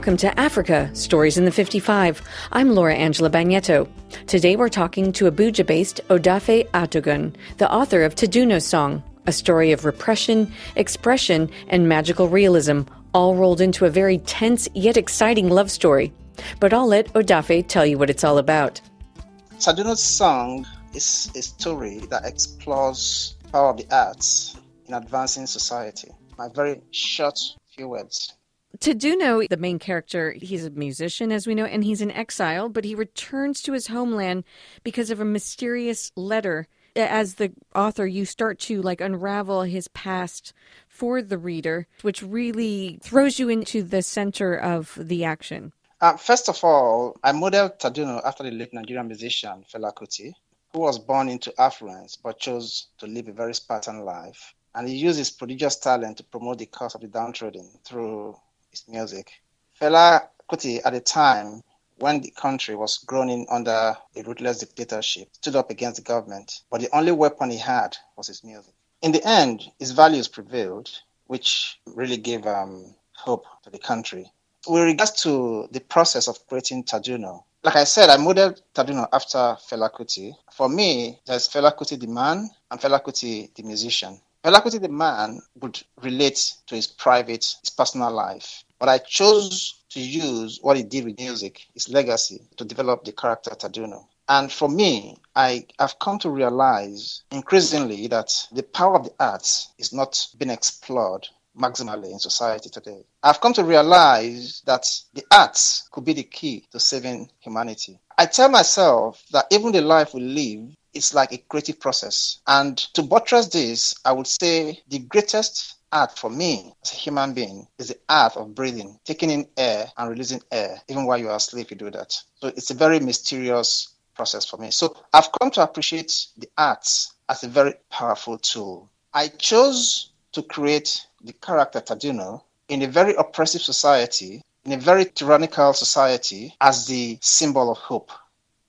welcome to Africa Stories in the 55. I'm Laura Angela Bagnetto. Today we're talking to Abuja based Odafe Atogun, the author of Taduno Song, a story of repression, expression, and magical realism, all rolled into a very tense yet exciting love story. But I'll let Odafe tell you what it's all about. Taduno Song is a story that explores power of the arts in advancing society. My very short few words. Taduno, the main character, he's a musician, as we know, and he's in exile, but he returns to his homeland because of a mysterious letter. As the author, you start to like unravel his past for the reader, which really throws you into the center of the action. Uh, first of all, I modeled Taduno after the late Nigerian musician Fela Kuti, who was born into affluence but chose to live a very Spartan life. And he used his prodigious talent to promote the cause of the downtrodden through his music. Fela Kuti, at the time when the country was groaning under a ruthless dictatorship, stood up against the government, but the only weapon he had was his music. In the end, his values prevailed, which really gave um, hope to the country. With regards to the process of creating Taduno, like I said, I modeled Taduno after Fela Kuti. For me, there's Fela Kuti the man and Fela Kuti the musician. Fela the man would relate to his private, his personal life. But I chose to use what he did with music, his legacy, to develop the character Taduno. And for me, I have come to realize increasingly that the power of the arts is not being explored maximally in society today. I've come to realize that the arts could be the key to saving humanity. I tell myself that even the life we live it's like a creative process. And to buttress this, I would say the greatest art for me as a human being is the art of breathing, taking in air and releasing air. Even while you are asleep, you do that. So it's a very mysterious process for me. So I've come to appreciate the arts as a very powerful tool. I chose to create the character Taduno in a very oppressive society, in a very tyrannical society, as the symbol of hope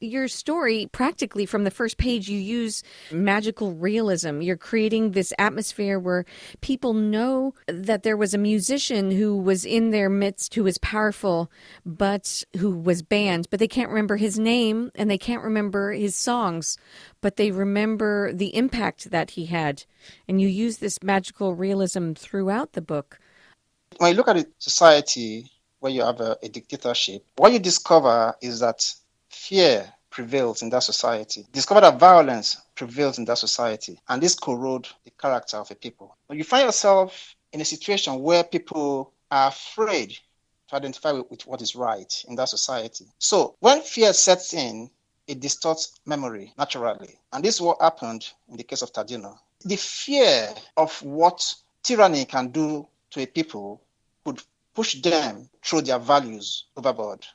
your story, practically from the first page, you use magical realism. You're creating this atmosphere where people know that there was a musician who was in their midst who was powerful, but who was banned, but they can't remember his name and they can't remember his songs, but they remember the impact that he had. And you use this magical realism throughout the book. When you look at a society where you have a, a dictatorship, what you discover is that fear prevails in that society. Discover that violence prevails in that society, and this corrode the character of a people. When you find yourself in a situation where people are afraid to identify with, what is right in that society. So when fear sets in, it distorts memory naturally. And this is what happened in the case of Taduno. The fear of what tyranny can do to a people could push them through their values overboard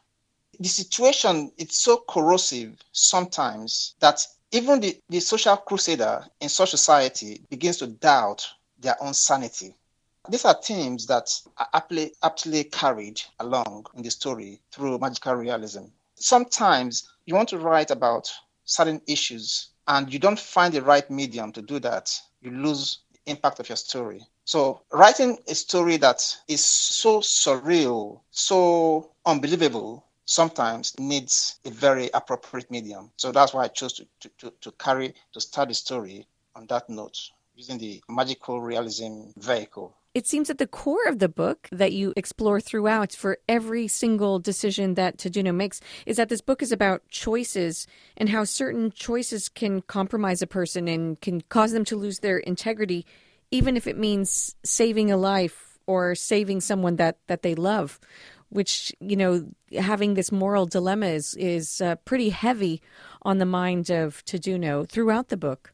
the situation it's so corrosive sometimes that even the, the social crusader in such society begins to doubt their own sanity. These are themes that are aptly, aptly carried along in the story through magical realism. Sometimes you want to write about certain issues and you don't find the right medium to do that. You lose the impact of your story. So, writing a story that is so surreal, so unbelievable, sometimes needs a very appropriate medium. So that's why I chose to, to, to, to carry, to start the story on that note, using the magical realism vehicle. It seems at the core of the book that you explore throughout for every single decision that Taduno makes is that this book is about choices and how certain choices can compromise a person and can cause them to lose their integrity, even if it means saving a life or saving someone that, that they love which you know having this moral dilemma is is uh, pretty heavy on the mind of Taduno throughout the book.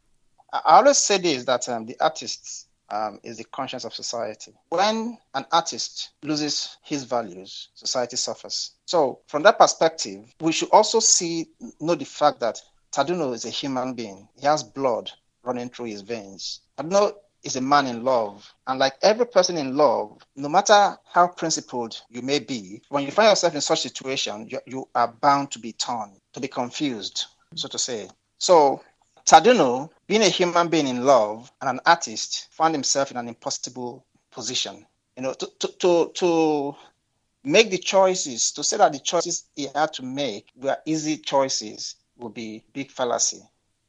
I always say this that um, the artist um, is the conscience of society. When an artist loses his values, society suffers. So, from that perspective, we should also see know the fact that Taduno is a human being. He has blood running through his veins. Taduno is a man in love. And like every person in love, no matter how principled you may be, when you find yourself in such a situation, you, you are bound to be torn, to be confused, so to say. So Taduno, being a human being in love and an artist, found himself in an impossible position. You know, to, to, to, to make the choices, to say that the choices he had to make were easy choices would be big fallacy.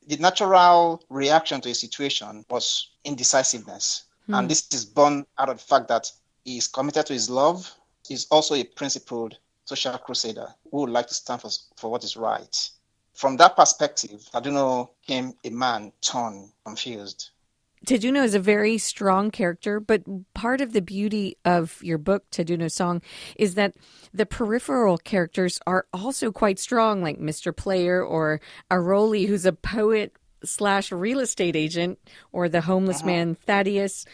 The natural reaction to a situation was indecisiveness. Hmm. And this is born out of the fact that he is committed to his love. He's also a principled social crusader who would like to stand for, for what is right. From that perspective, Taduno came a man torn, confused. Taduno is a very strong character, but part of the beauty of your book, Taduno Song, is that the peripheral characters are also quite strong, like Mr. Player or Aroli, who's a poet slash real estate agent, or the homeless uh-huh. man Thaddeus.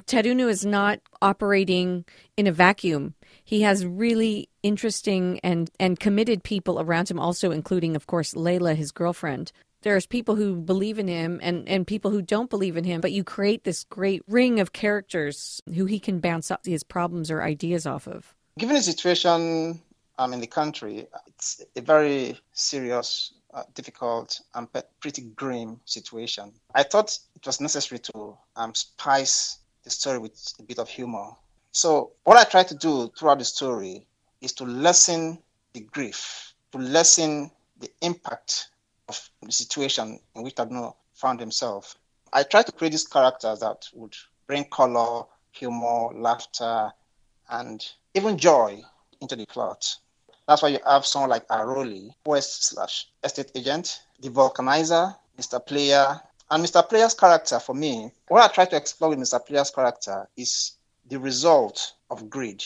Taduno is not operating in a vacuum. He has really interesting and, and committed people around him, also including, of course, Layla, his girlfriend there's people who believe in him and, and people who don't believe in him, but you create this great ring of characters who he can bounce his problems or ideas off of. Given the situation um, in the country, it's a very serious, uh, difficult, and pretty grim situation. I thought it was necessary to um, spice the story with a bit of humor. So, what I try to do throughout the story is to lessen the grief, to lessen the impact of the situation in which Taduno found himself. I tried to create these characters that would bring color, humor, laughter, and even joy into the plot. That's why you have someone like Aroli, West slash estate agent, the vulcanizer, Mr. Player, and Mr. Player's character for me, what I try to explore with Mr. Player's character is the result of greed.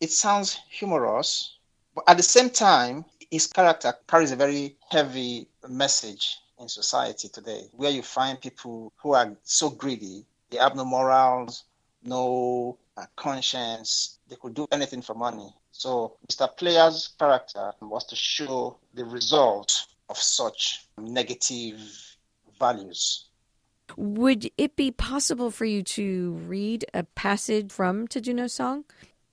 It sounds humorous, but at the same time, his character carries a very heavy message in society today, where you find people who are so greedy, they have no morals, no uh, conscience, they could do anything for money. So Mr. Player's character was to show the result of such negative values. Would it be possible for you to read a passage from Taduno's song?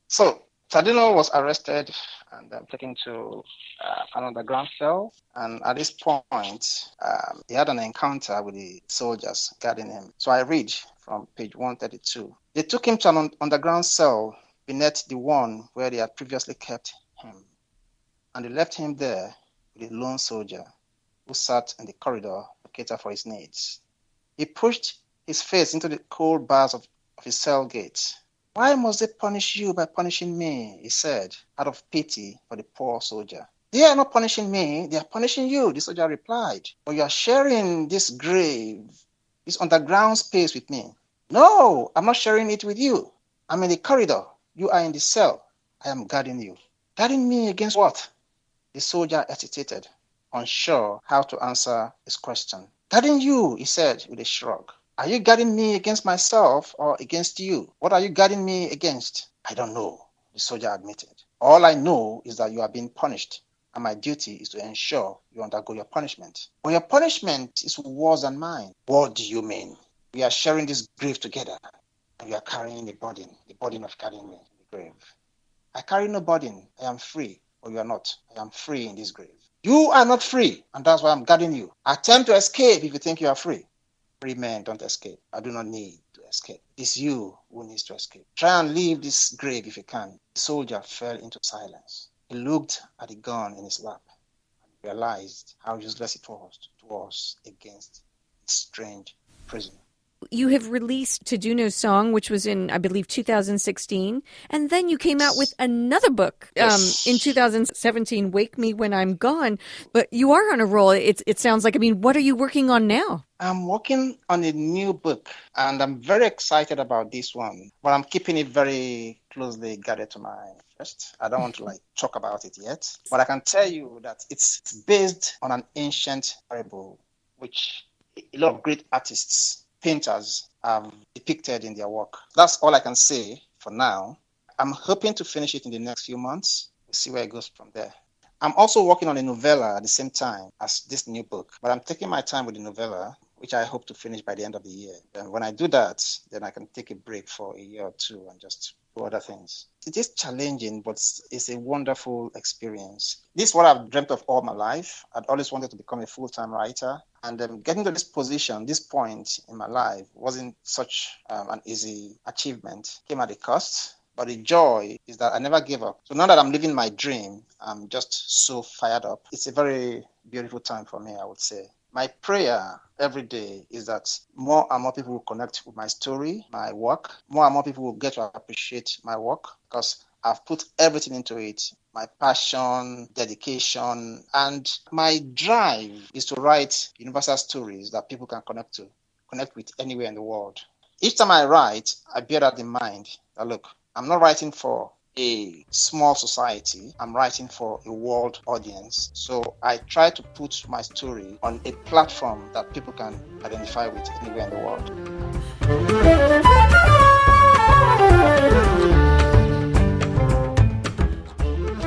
So Taduno was arrested and um, taken to uh, an underground cell. And at this point, um, he had an encounter with the soldiers guarding him. So I read from page 132. They took him to an underground cell beneath the one where they had previously kept him. And they left him there with a lone soldier who sat in the corridor to cater for his needs. He pushed his face into the cold bars of, of his cell gate why must they punish you by punishing me? He said, out of pity for the poor soldier. They are not punishing me, they are punishing you, the soldier replied. But you are sharing this grave, this underground space with me. No, I'm not sharing it with you. I'm in the corridor. You are in the cell. I am guarding you. Guarding me against what? The soldier hesitated, unsure how to answer his question. Guarding you, he said with a shrug. Are you guarding me against myself or against you? What are you guarding me against? I don't know, the soldier admitted. All I know is that you are being punished, and my duty is to ensure you undergo your punishment. But your punishment is worse than mine. What do you mean? We are sharing this grave together, and you are carrying the burden, the burden of carrying me in the grave. I carry no burden. I am free, or you are not. I am free in this grave. You are not free, and that's why I'm guarding you. Attempt to escape if you think you are free. Free men don't escape. I do not need to escape. It's you who needs to escape. Try and leave this grave if you can. The soldier fell into silence. He looked at the gun in his lap and realized how useless it was to us against this strange prisoner you have released Taduno's song, which was in, I believe, 2016. And then you came out with another book um, in 2017, Wake Me When I'm Gone. But you are on a roll. It, it sounds like, I mean, what are you working on now? I'm working on a new book and I'm very excited about this one, but I'm keeping it very closely guarded to my chest. I don't want to like talk about it yet, but I can tell you that it's based on an ancient parable, which a lot of great artists painters have depicted in their work. That's all I can say for now. I'm hoping to finish it in the next few months. We'll see where it goes from there. I'm also working on a novella at the same time as this new book, but I'm taking my time with the novella, which I hope to finish by the end of the year. And when I do that, then I can take a break for a year or two and just other things. It is challenging, but it's a wonderful experience. This is what I've dreamt of all my life. I'd always wanted to become a full time writer. And um, getting to this position, this point in my life, wasn't such um, an easy achievement. Came at a cost But the joy is that I never gave up. So now that I'm living my dream, I'm just so fired up. It's a very beautiful time for me, I would say. My prayer every day is that more and more people will connect with my story, my work. More and more people will get to appreciate my work because I've put everything into it my passion, dedication, and my drive is to write universal stories that people can connect to, connect with anywhere in the world. Each time I write, I bear that in mind that look, I'm not writing for a small society, I'm writing for a world audience. So I try to put my story on a platform that people can identify with anywhere in the world.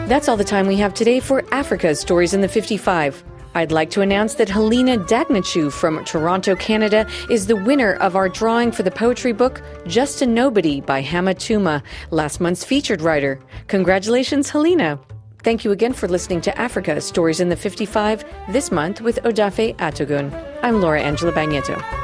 That's all the time we have today for Africa Stories in the 55. I'd like to announce that Helena Dagnachu from Toronto, Canada, is the winner of our drawing for the poetry book Just a Nobody by Hama Tuma, last month's featured writer. Congratulations, Helena. Thank you again for listening to Africa Stories in the 55 this month with Odafe Atogun. I'm Laura Angela Bagnetto.